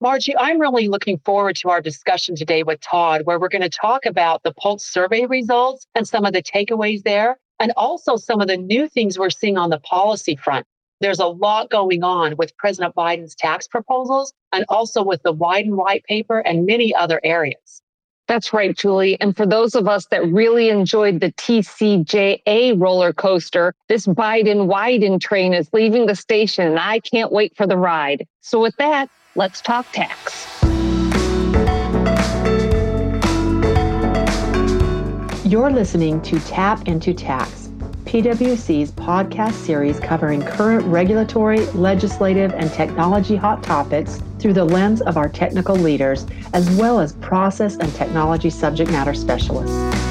Margie, I'm really looking forward to our discussion today with Todd, where we're going to talk about the Pulse survey results and some of the takeaways there, and also some of the new things we're seeing on the policy front. There's a lot going on with President Biden's tax proposals and also with the Wyden white paper and many other areas. That's right, Julie. And for those of us that really enjoyed the TCJA roller coaster, this Biden Wyden train is leaving the station and I can't wait for the ride. So with that, let's talk tax. You're listening to Tap into Tax PwC's podcast series covering current regulatory, legislative, and technology hot topics through the lens of our technical leaders, as well as process and technology subject matter specialists.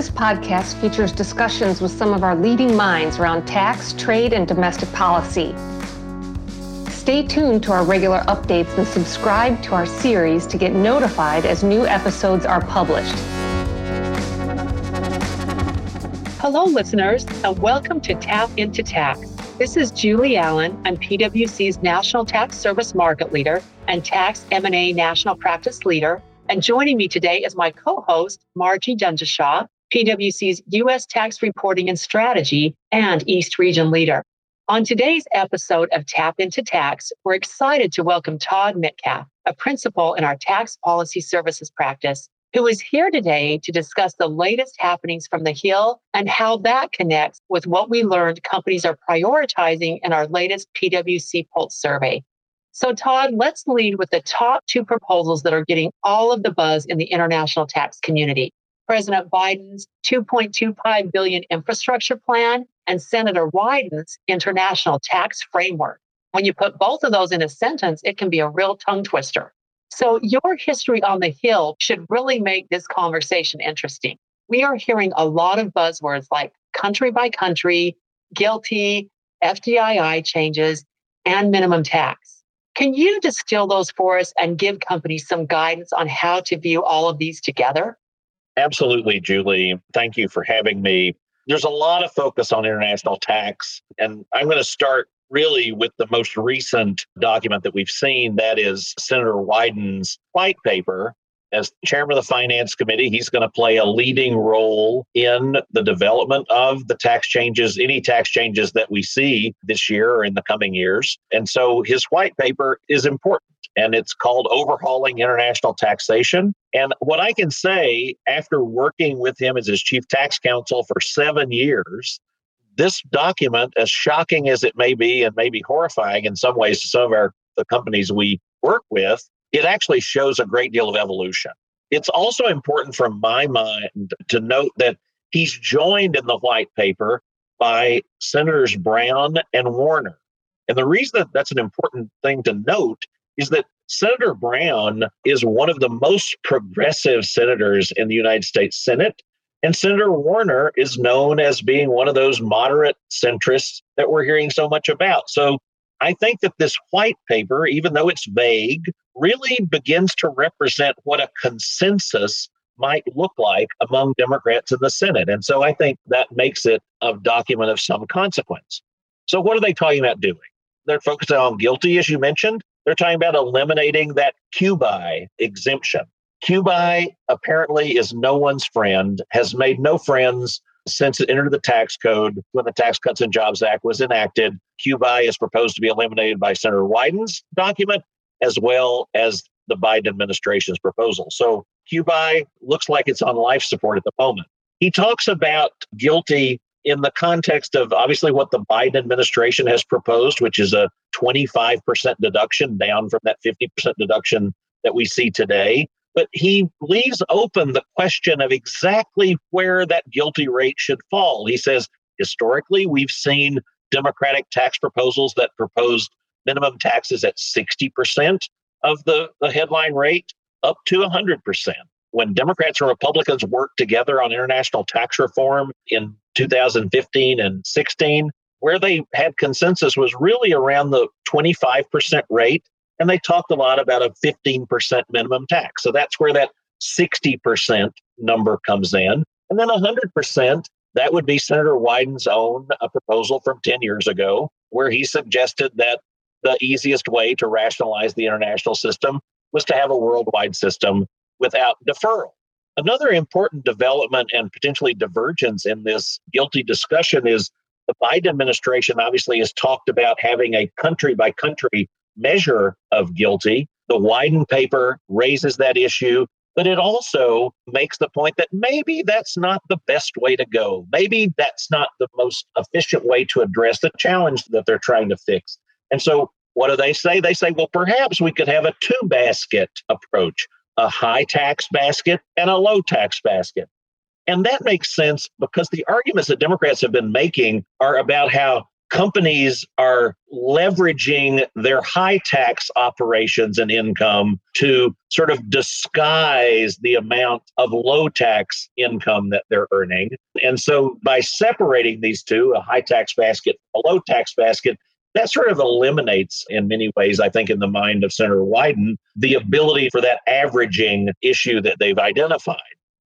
This podcast features discussions with some of our leading minds around tax, trade, and domestic policy. Stay tuned to our regular updates and subscribe to our series to get notified as new episodes are published. Hello, listeners, and welcome to Tap into Tax. This is Julie Allen. I'm PwC's National Tax Service Market Leader and Tax M&A National Practice Leader. And joining me today is my co-host, Margie Dundashaw, PwC's U.S. Tax Reporting and Strategy and East Region Leader. On today's episode of Tap into Tax, we're excited to welcome Todd Metcalf, a principal in our tax policy services practice, who is here today to discuss the latest happenings from the Hill and how that connects with what we learned companies are prioritizing in our latest PwC Pulse survey. So, Todd, let's lead with the top two proposals that are getting all of the buzz in the international tax community. President Biden's 2.25 billion infrastructure plan and Senator Wyden's international tax framework. When you put both of those in a sentence, it can be a real tongue twister. So, your history on the Hill should really make this conversation interesting. We are hearing a lot of buzzwords like country by country, GILTI, FDII changes, and minimum tax. Can you distill those for us and give companies some guidance on how to view all of these together? Absolutely, Julie. Thank you for having me. There's a lot of focus on international tax, and I'm going to start really with the most recent document that we've seen that is Senator Wyden's white paper. As chairman of the finance committee, he's going to play a leading role in the development of the tax changes, any tax changes that we see this year or in the coming years. And so his white paper is important and it's called Overhauling International Taxation. And what I can say after working with him as his chief tax counsel for seven years, this document, as shocking as it may be and maybe horrifying in some ways to some of our the companies we work with, it actually shows a great deal of evolution. It's also important from my mind to note that he's joined in the white paper by Senators Brown and Warner. And the reason that that's an important thing to note is that Senator Brown is one of the most progressive senators in the United States Senate. And Senator Warner is known as being one of those moderate centrists that we're hearing so much about. So I think that this white paper, even though it's vague, really begins to represent what a consensus might look like among Democrats in the Senate. And so I think that makes it a document of some consequence. So, what are they talking about doing? They're focusing on GILTI, as you mentioned. They're talking about eliminating that QBI exemption. QBI apparently is no one's friend, has made no friends since it entered the tax code when the Tax Cuts and Jobs Act was enacted. QBI is proposed to be eliminated by Senator Wyden's document as well as the Biden administration's proposal. So QBI looks like it's on life support at the moment. He talks about GILTI in the context of obviously what the Biden administration has proposed, which is a 25% deduction down from that 50% deduction that we see today. But he leaves open the question of exactly where that GILTI rate should fall. He says, historically, we've seen Democratic tax proposals that proposed minimum taxes at 60% of the, the headline rate up to 100%. When Democrats and Republicans worked together on international tax reform in 2015 and 16, where they had consensus was really around the 25% rate. And they talked a lot about a 15% minimum tax. So that's where that 60% number comes in. And then 100% That would be Senator Wyden's own uh, proposal from 10 years ago, where he suggested that the easiest way to rationalize the international system was to have a worldwide system without deferral. Another important development and potentially divergence in this GILTI discussion is the Biden administration obviously has talked about having a country by country measure of GILTI. The Wyden paper raises that issue, but it also makes the point that maybe that's not the best way to go. Maybe that's not the most efficient way to address the challenge that they're trying to fix. And so, what do they say? They say, well, perhaps we could have a two basket approach a high tax basket and a low tax basket. And that makes sense because the arguments that Democrats have been making are about how companies are leveraging their high tax operations and income to sort of disguise the amount of low tax income that they're earning. And so by separating these two, a high tax basket, a low tax basket, that sort of eliminates, in many ways, I think, in the mind of Senator Wyden, the ability for that averaging issue that they've identified.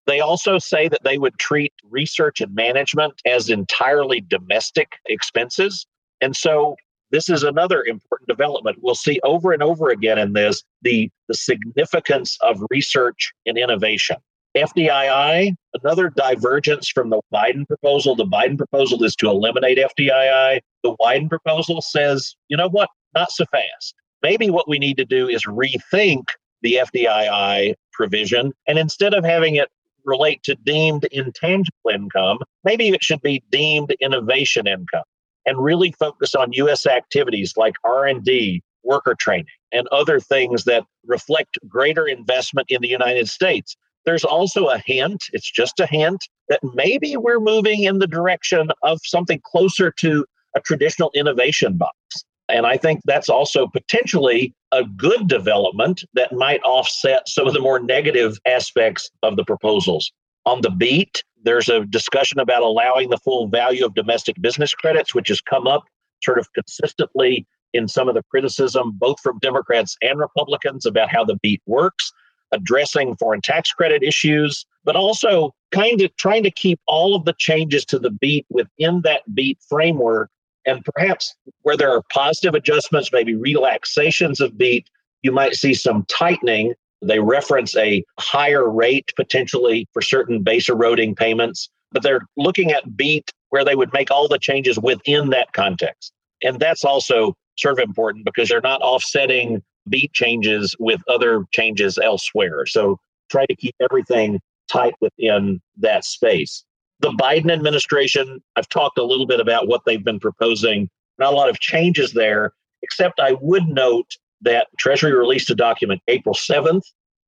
They also say that they would treat research and management as entirely domestic expenses. And so this is another important development. We'll see over and over again in this the, the significance of research and innovation. FDII, another divergence from the Biden proposal. The Biden proposal is to eliminate FDII. The Wyden proposal says, you know what, not so fast. Maybe what we need to do is rethink the FDII provision. And instead of having it relate to deemed intangible income, maybe it should be deemed innovation income and really focus on US activities like R&D, worker training, and other things that reflect greater investment in the United States. There's also a hint, it's just a hint, that maybe we're moving in the direction of something closer to a traditional innovation box. And I think that's also potentially a good development that might offset some of the more negative aspects of the proposals. On the BEAT, there's a discussion about allowing the full value of domestic business credits, which has come up sort of consistently in some of the criticism, both from Democrats and Republicans, about how the BEAT works addressing foreign tax credit issues, but also kind of trying to keep all of the changes to the BEAT within that BEAT framework. And perhaps where there are positive adjustments, maybe relaxations of BEAT, you might see some tightening. They reference a higher rate potentially for certain base eroding payments, but they're looking at BEAT where they would make all the changes within that context. And that's also sort of important because they're not offsetting BEAT changes with other changes elsewhere. So try to keep everything tight within that space. The Biden administration, I've talked a little bit about what they've been proposing. Not a lot of changes there, except I would note that Treasury released a document April 7th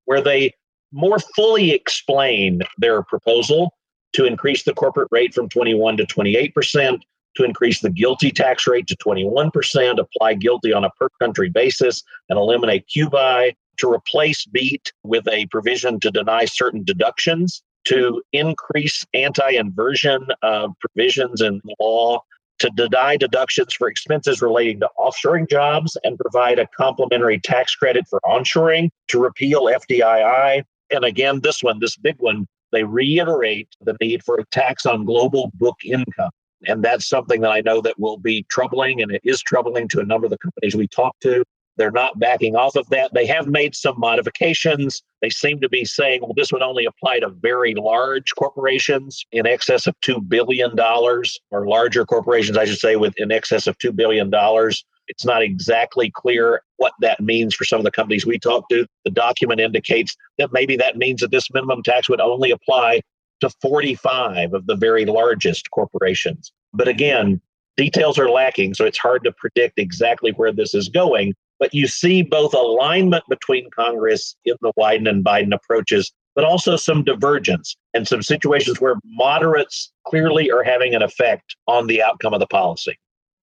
where they more fully explain their proposal to increase the corporate rate from 21 to 28 percent, to increase the GILTI tax rate to 21%, apply GILTI on a per country basis, and eliminate QBI, to replace BEAT with a provision to deny certain deductions, to increase anti inversion uh, provisions in law, to deny deductions for expenses relating to offshoring jobs and provide a complementary tax credit for onshoring, to repeal FDII. And again, this one, this big one, they reiterate the need for a tax on global book income. And that's something that I know that will be troubling, and it is troubling to a number of the companies we talk to. They're not backing off of that. They have made some modifications. They seem to be saying, well, this would only apply to very large corporations in excess of $2 billion, or larger corporations, I should say, with in excess of $2 billion. It's not exactly clear what that means for some of the companies we talked to. The document indicates that maybe that means that this minimum tax would only apply to 45 of the very largest corporations. But again, details are lacking, so it's hard to predict exactly where this is going. But you see both alignment between Congress in the Wyden and Biden approaches, but also some divergence and some situations where moderates clearly are having an effect on the outcome of the policy.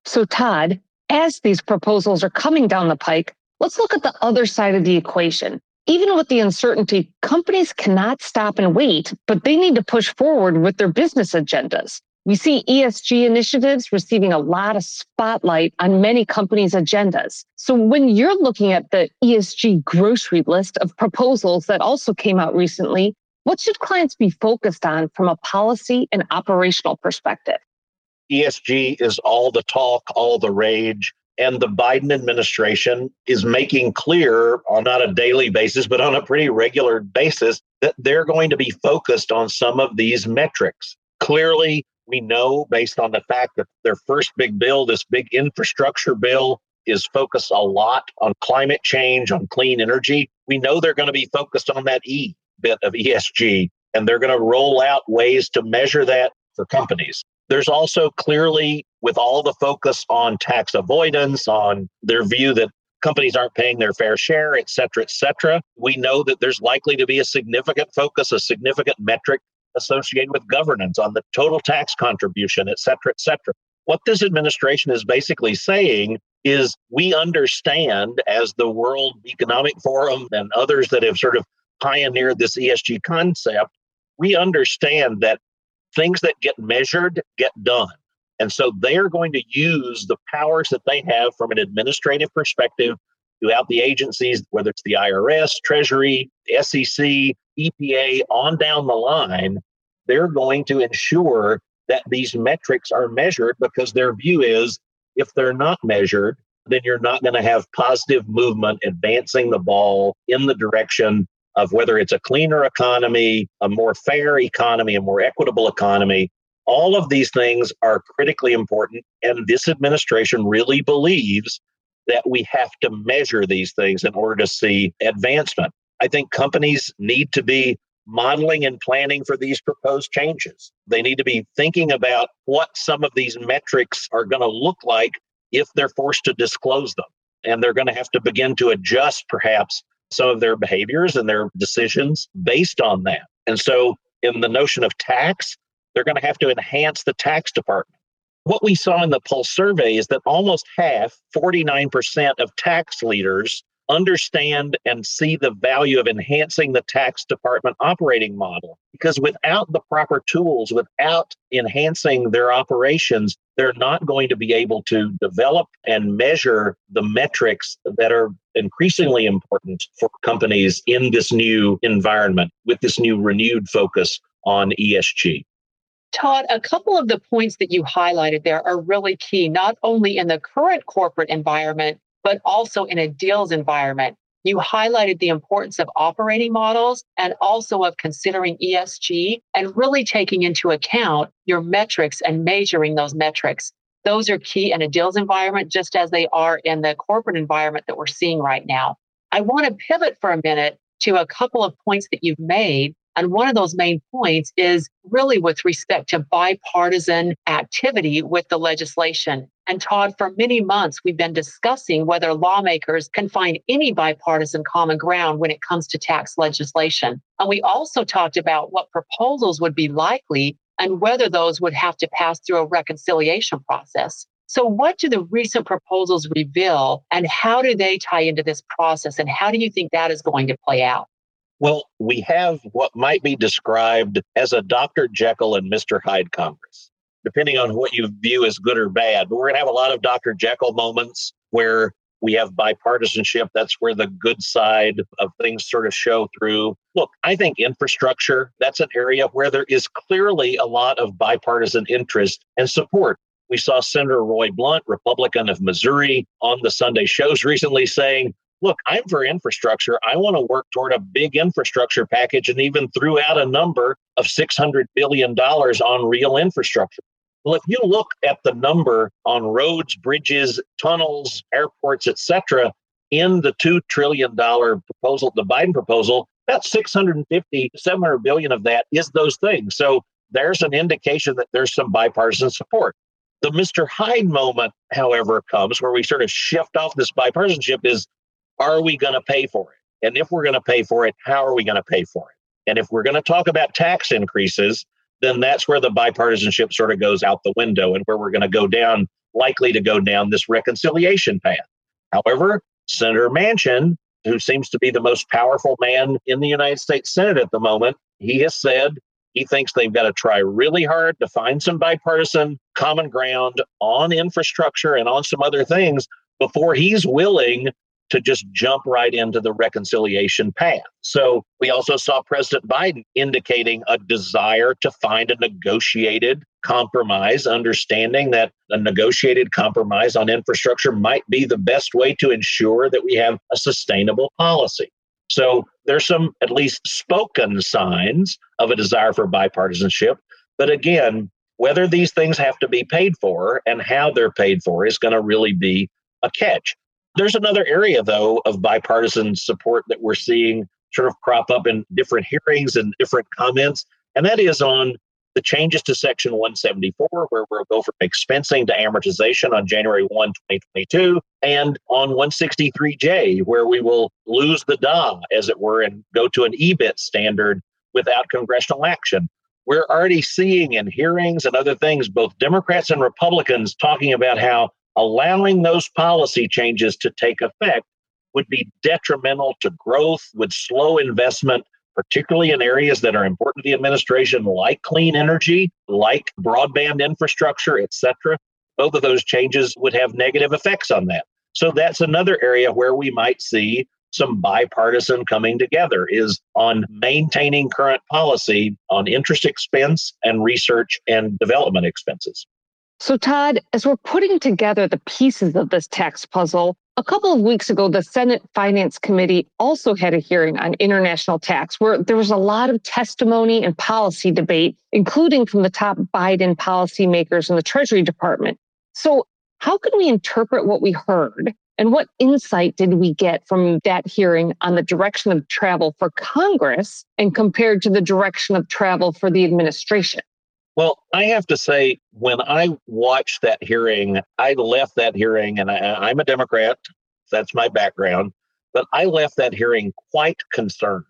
So, Todd, as these proposals are coming down the pike, let's look at the other side of the equation even with the uncertainty, companies cannot stop and wait, but they need to push forward with their business agendas. We see ESG initiatives receiving a lot of spotlight on many companies' agendas. So when you're looking at the ESG grocery list of proposals that also came out recently, What should clients be focused on from a policy and operational perspective? ESG is all the talk, all the rage. And the Biden administration is making clear on not a daily basis, but on a pretty regular basis, that they're going to be focused on some of these metrics. Clearly, we know based on the fact that their first big bill, this big infrastructure bill, is focused a lot on climate change, on clean energy. We know they're going to be focused on that E bit of ESG, and they're going to roll out ways to measure that for companies. There's also clearly, with all the focus on tax avoidance, on their view that companies aren't paying their fair share, et cetera, et cetera, we know that there's likely to be a significant focus, a significant metric associated with governance on the total tax contribution, et cetera, et cetera. What this administration is basically saying is we understand as the World Economic Forum and others that have sort of pioneered this ESG concept, we understand that things that get measured get done. And so they are going to use the powers that they have from an administrative perspective throughout the agencies, whether it's the IRS, Treasury, SEC, EPA, on down the line. They're going to ensure that these metrics are measured because their view is if they're not measured, then you're not going to have positive movement advancing the ball in the direction of whether it's a cleaner economy, a more fair economy, a more equitable economy. All of these things are critically important. And this administration really believes that we have to measure these things in order to see advancement. I think companies need to be modeling and planning for these proposed changes. They need to be thinking about what some of these metrics are going to look like if they're forced to disclose them. And they're going to have to begin to adjust perhaps some of their behaviors and their decisions based on that. And so, in the notion of tax, they're going to have to enhance the tax department. What we saw in the Pulse survey is that almost half, 49% of tax leaders understand and see the value of enhancing the tax department operating model. Because without the proper tools, without enhancing their operations, they're not going to be able to develop and measure the metrics that are increasingly important for companies in this new environment with this new renewed focus on ESG. Todd, a couple of the points that you highlighted there are really key, not only in the current corporate environment, but also in a deals environment. You highlighted the importance of operating models and also of considering ESG and really taking into account your metrics and measuring those metrics. Those are key in a deals environment, just as they are in the corporate environment that we're seeing right now. I want to pivot for a minute to a couple of points that you've made and one of those main points is really with respect to bipartisan activity with the legislation. And Todd, for many months, we've been discussing whether lawmakers can find any bipartisan common ground when it comes to tax legislation. And we also talked about what proposals would be likely and whether those would have to pass through a reconciliation process. So, what do the recent proposals reveal, and how do they tie into this process? And how do you think that is going to play out? Well, we have what might be described as a Dr. Jekyll and Mr. Hyde Congress, depending on what you view as good or bad. But we're going to have a lot of Dr. Jekyll moments where we have bipartisanship. That's where the good side of things sort of show through. Look, I think infrastructure, that's an area where there is clearly a lot of bipartisan interest and support. We saw Senator Roy Blunt, Republican of Missouri, on the Sunday shows recently saying, look, I'm for infrastructure. I want to work toward a big infrastructure package and even threw out a number of $600 billion on real infrastructure. Well, if you look at the number on roads, bridges, tunnels, airports, etc., in the $2 trillion proposal, the Biden proposal, about 650, 700 billion of that is those things. So there's an indication that there's some bipartisan support. The Mr. Hyde moment, however, comes where we sort of shift off this bipartisanship is are we going to pay for it? And if we're going to pay for it, how are we going to pay for it? And if we're going to talk about tax increases, then that's where the bipartisanship sort of goes out the window and where we're going to go down, likely to go down this reconciliation path. However, Senator Manchin, who seems to be the most powerful man in the United States Senate at the moment, he has said he thinks they've got to try really hard to find some bipartisan common ground on infrastructure and on some other things before he's willing to just jump right into the reconciliation path. So we also saw President Biden indicating a desire to find a negotiated compromise, understanding that a negotiated compromise on infrastructure might be the best way to ensure that we have a sustainable policy. So there's some at least spoken signs of a desire for bipartisanship. But again, whether these things have to be paid for and how they're paid for is going to really be a catch. There's another area, though, of bipartisan support that we're seeing sort of crop up in different hearings and different comments, and that is on the changes to Section 174, where we'll go from expensing to amortization on January 1, 2022, and on 163J, where we will lose the DA, as it were, and go to an EBIT standard without congressional action. We're already seeing in hearings and other things both Democrats and Republicans talking about how allowing those policy changes to take effect would be detrimental to growth, would slow investment, particularly in areas that are important to the administration, like clean energy, like broadband infrastructure, et cetera. Both of those changes would have negative effects on that. So that's another area where we might see some bipartisan coming together is on maintaining current policy on interest expense and research and development expenses. So, Todd, as we're putting together the pieces of this tax puzzle, a couple of weeks ago, the Senate Finance Committee also had a hearing on international tax where there was a lot of testimony and policy debate, including from the top Biden policymakers in the Treasury Department. So, how can we interpret what we heard? And what insight did we get from that hearing on the direction of travel for Congress and compared to the direction of travel for the administration? Well, I have to say, when I watched that hearing, I left that hearing, and I, am a Democrat. That's my background. But I left that hearing quite concerned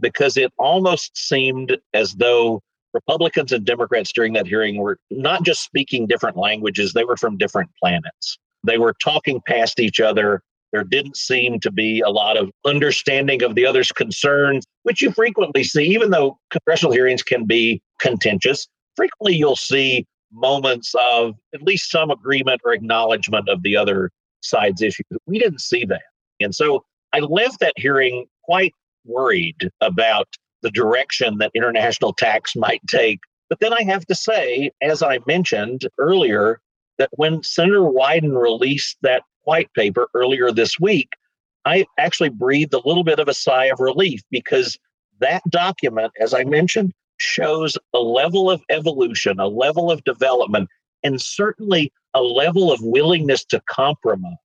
because it almost seemed as though Republicans and Democrats during that hearing were not just speaking different languages, they were from different planets. They were talking past each other. There didn't seem to be a lot of understanding of the other's concerns, which you frequently see, even though congressional hearings can be contentious frequently you'll see moments of at least some agreement or acknowledgement of the other side's issues. We didn't see that. And so I left that hearing quite worried about the direction that international tax might take. But then I have to say, as I mentioned earlier, that when Senator Wyden released that white paper earlier this week, I actually breathed a little bit of a sigh of relief because that document, as I mentioned, shows a level of evolution, a level of development, and certainly a level of willingness to compromise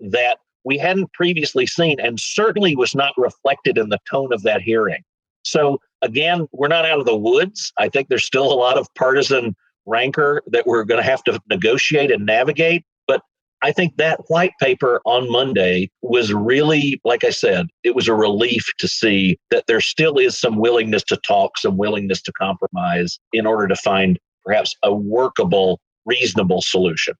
that we hadn't previously seen and certainly was not reflected in the tone of that hearing. So, again, we're not out of the woods. I think there's still a lot of partisan rancor that we're going to have to negotiate and navigate. I think that white paper on Monday was really, like I said, it was a relief to see that there still is some willingness to talk, some willingness to compromise in order to find perhaps a workable, reasonable solution.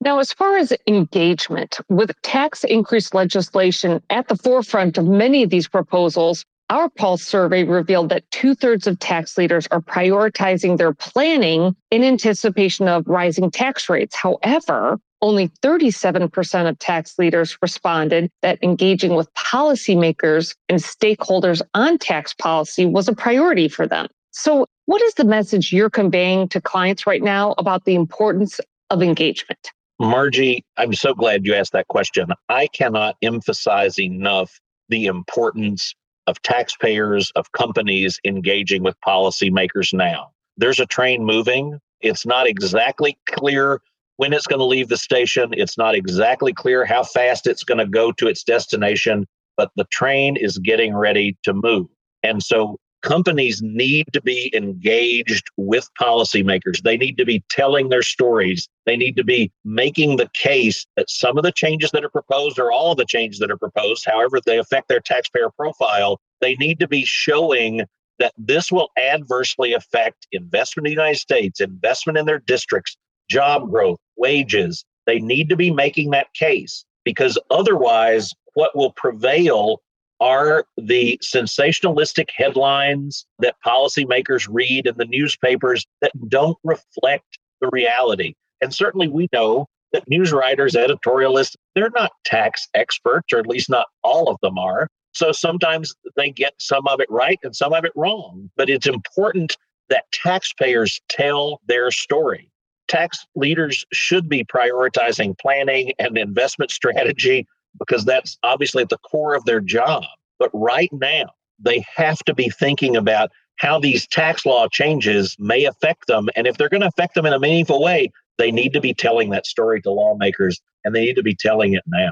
Now, as far as engagement, with tax increase legislation at the forefront of many of these proposals, our Pulse survey revealed that two thirds of tax leaders are prioritizing their planning in anticipation of rising tax rates. However, only 37% of tax leaders responded that engaging with policymakers and stakeholders on tax policy was a priority for them. So, what is the message you're conveying to clients right now about the importance of engagement? Margie, I'm so glad you asked that question. I cannot emphasize enough the importance of taxpayers, of companies engaging with policymakers now. There's a train moving. It's not exactly clear when it's going to leave the station. It's not exactly clear how fast it's going to go to its destination, but the train is getting ready to move. And so companies need to be engaged with policymakers. They need to be telling their stories. They need to be making the case that some of the changes that are proposed or all of the changes that are proposed, however they affect their taxpayer profile, they need to be showing that this will adversely affect investment in the United States, investment in their districts, job growth, wages. They need to be making that case because otherwise, what will prevail are the sensationalistic headlines that policymakers read in the newspapers that don't reflect the reality. And certainly, we know that news writers, editorialists, they're not tax experts, or at least not all of them are. So sometimes they get some of it right and some of it wrong. But it's important that taxpayers tell their story. Tax leaders should be prioritizing planning and investment strategy because that's obviously at the core of their job. But right now, they have to be thinking about how these tax law changes may affect them. And if they're going to affect them in a meaningful way, they need to be telling that story to lawmakers and they need to be telling it now.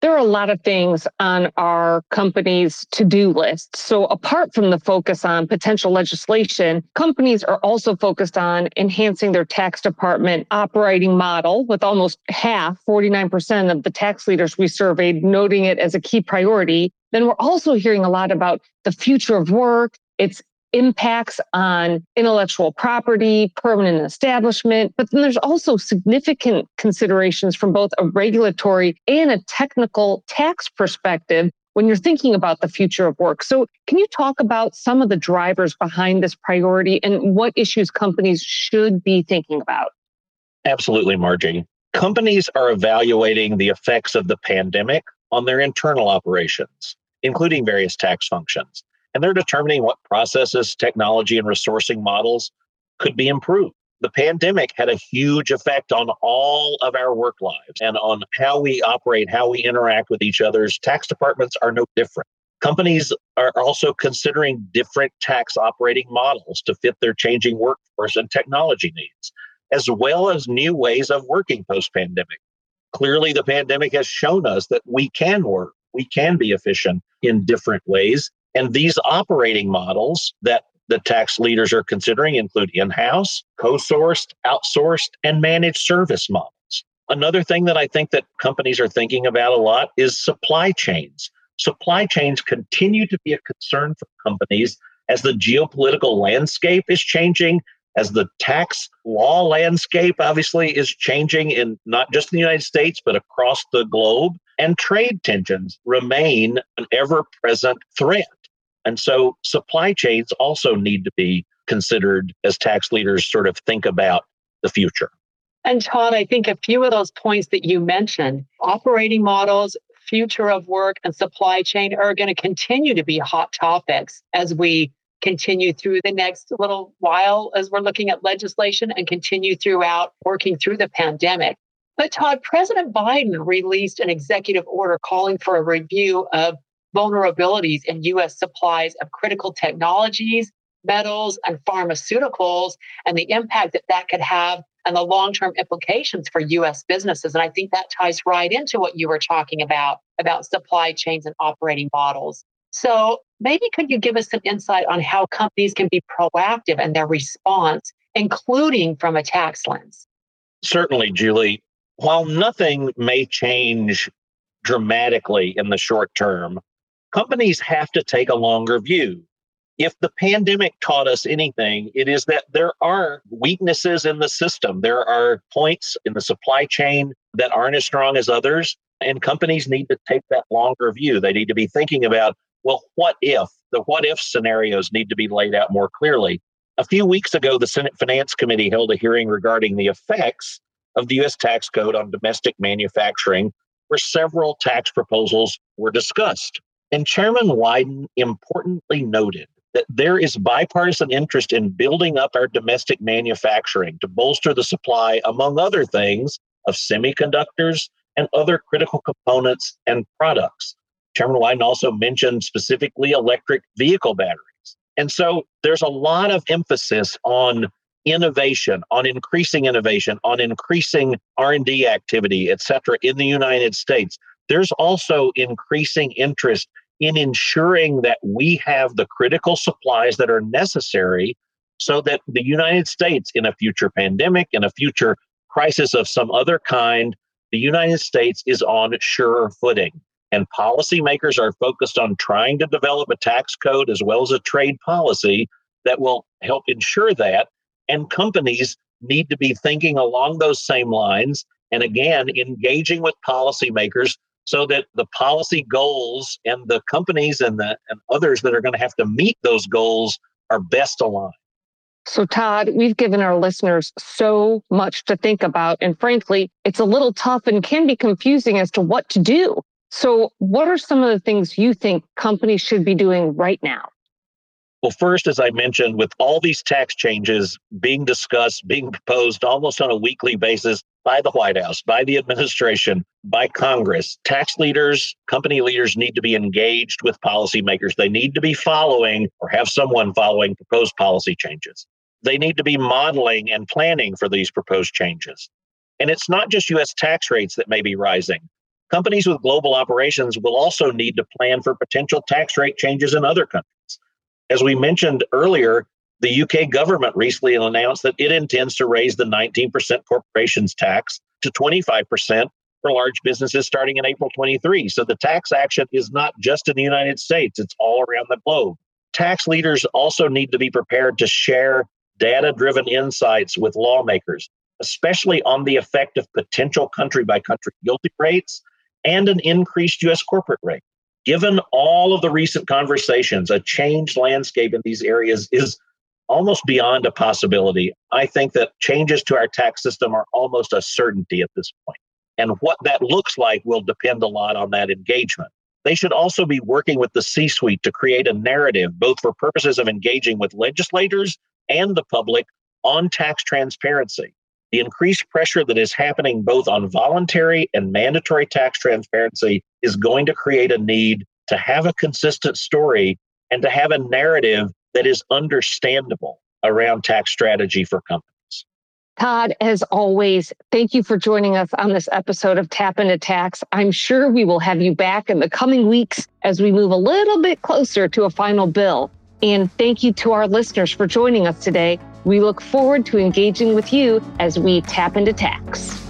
There are a lot of things on our company's to do list. So, apart from the focus on potential legislation, companies are also focused on enhancing their tax department operating model, with almost half, 49% of the tax leaders we surveyed noting it as a key priority. Then we're also hearing a lot about the future of work, its impacts on intellectual property, permanent establishment. But then there's also significant considerations from both a regulatory and a technical tax perspective when you're thinking about the future of work. So, can you talk about some of the drivers behind this priority and what issues companies should be thinking about? Absolutely, Margie. Companies are evaluating the effects of the pandemic on their internal operations, including various tax functions and they're determining what processes, technology, and resourcing models could be improved. The pandemic had a huge effect on all of our work lives and on how we operate, how we interact with each other's tax departments are no different. Companies are also considering different tax operating models to fit their changing workforce and technology needs, as well as new ways of working post pandemic. Clearly, the pandemic has shown us that we can work, we can be efficient in different ways, and these operating models that the tax leaders are considering include in house, co sourced, outsourced, and managed service models. Another thing that I think that companies are thinking about a lot is supply chains. Supply chains continue to be a concern for companies as the geopolitical landscape is changing, as the tax law landscape obviously is changing in not just in the United States, but across the globe. And trade tensions remain an ever present threat. And so supply chains also need to be considered as tax leaders sort of think about the future. And Todd, I think a few of those points that you mentioned, operating models, future of work, and supply chain are going to continue to be hot topics as we continue through the next little while as we're looking at legislation and continue throughout working through the pandemic. But Todd, President Biden released an executive order calling for a review of vulnerabilities in U.S. supplies of critical technologies, metals, and pharmaceuticals, and the impact that that could have and the long term implications for U.S. businesses. And I think that ties right into what you were talking about, about supply chains and operating models. So maybe could you give us some insight on how companies can be proactive in their response, including from a tax lens? Certainly, Julie. While nothing may change dramatically in the short term, companies have to take a longer view. If the pandemic taught us anything, it is that there are weaknesses in the system. There are points in the supply chain that aren't as strong as others. And companies need to take that longer view. They need to be thinking about, well, what if? The what if scenarios need to be laid out more clearly. A few weeks ago, the Senate Finance Committee held a hearing regarding the effects of the U.S. tax code on domestic manufacturing, where several tax proposals were discussed. And Chairman Wyden importantly noted that there is bipartisan interest in building up our domestic manufacturing to bolster the supply, among other things, of semiconductors and other critical components and products. Chairman Wyden also mentioned specifically electric vehicle batteries. And so there's a lot of emphasis on innovation, on increasing innovation, on increasing R&D activity, et cetera, in the United States. There's also increasing interest in ensuring that we have the critical supplies that are necessary so that the United States, in a future pandemic, in a future crisis of some other kind, the United States is on surer footing. And policymakers are focused on trying to develop a tax code as well as a trade policy that will help ensure that. And companies need to be thinking along those same lines and again, engaging with policymakers so that the policy goals and the companies and the and others that are going to have to meet those goals are best aligned. So, Todd, we've given our listeners so much to think about. And frankly, it's a little tough and can be confusing as to what to do. So, what are some of the things you think companies should be doing right now? Well, first, as I mentioned, with all these tax changes being discussed, being proposed almost on a weekly basis by the White House, by the administration, by Congress, tax leaders, company leaders need to be engaged with policymakers. They need to be following or have someone following proposed policy changes. They need to be modeling and planning for these proposed changes. And it's not just US tax rates that may be rising. Companies with global operations will also need to plan for potential tax rate changes in other countries. As we mentioned earlier, the UK government recently announced that it intends to raise the 19% corporations tax to 25% for large businesses starting in April 23. So the tax action is not just in the United States, it's all around the globe. Tax leaders also need to be prepared to share data driven insights with lawmakers, especially on the effect of potential country by country GILTI rates and an increased U.S. corporate rate given all of the recent conversations, a changed landscape in these areas is almost beyond a possibility. I think that changes to our tax system are almost a certainty at this point. And what that looks like will depend a lot on that engagement. They should also be working with the C suite to create a narrative, both for purposes of engaging with legislators and the public on tax transparency the increased pressure that is happening both on voluntary and mandatory tax transparency is going to create a need to have a consistent story and to have a narrative that is understandable around tax strategy for companies. Todd, as always, thank you for joining us on this episode of Tap into Tax. I'm sure we will have you back in the coming weeks as we move a little bit closer to a final bill. And thank you to our listeners for joining us today. We look forward to engaging with you as we tap into tax.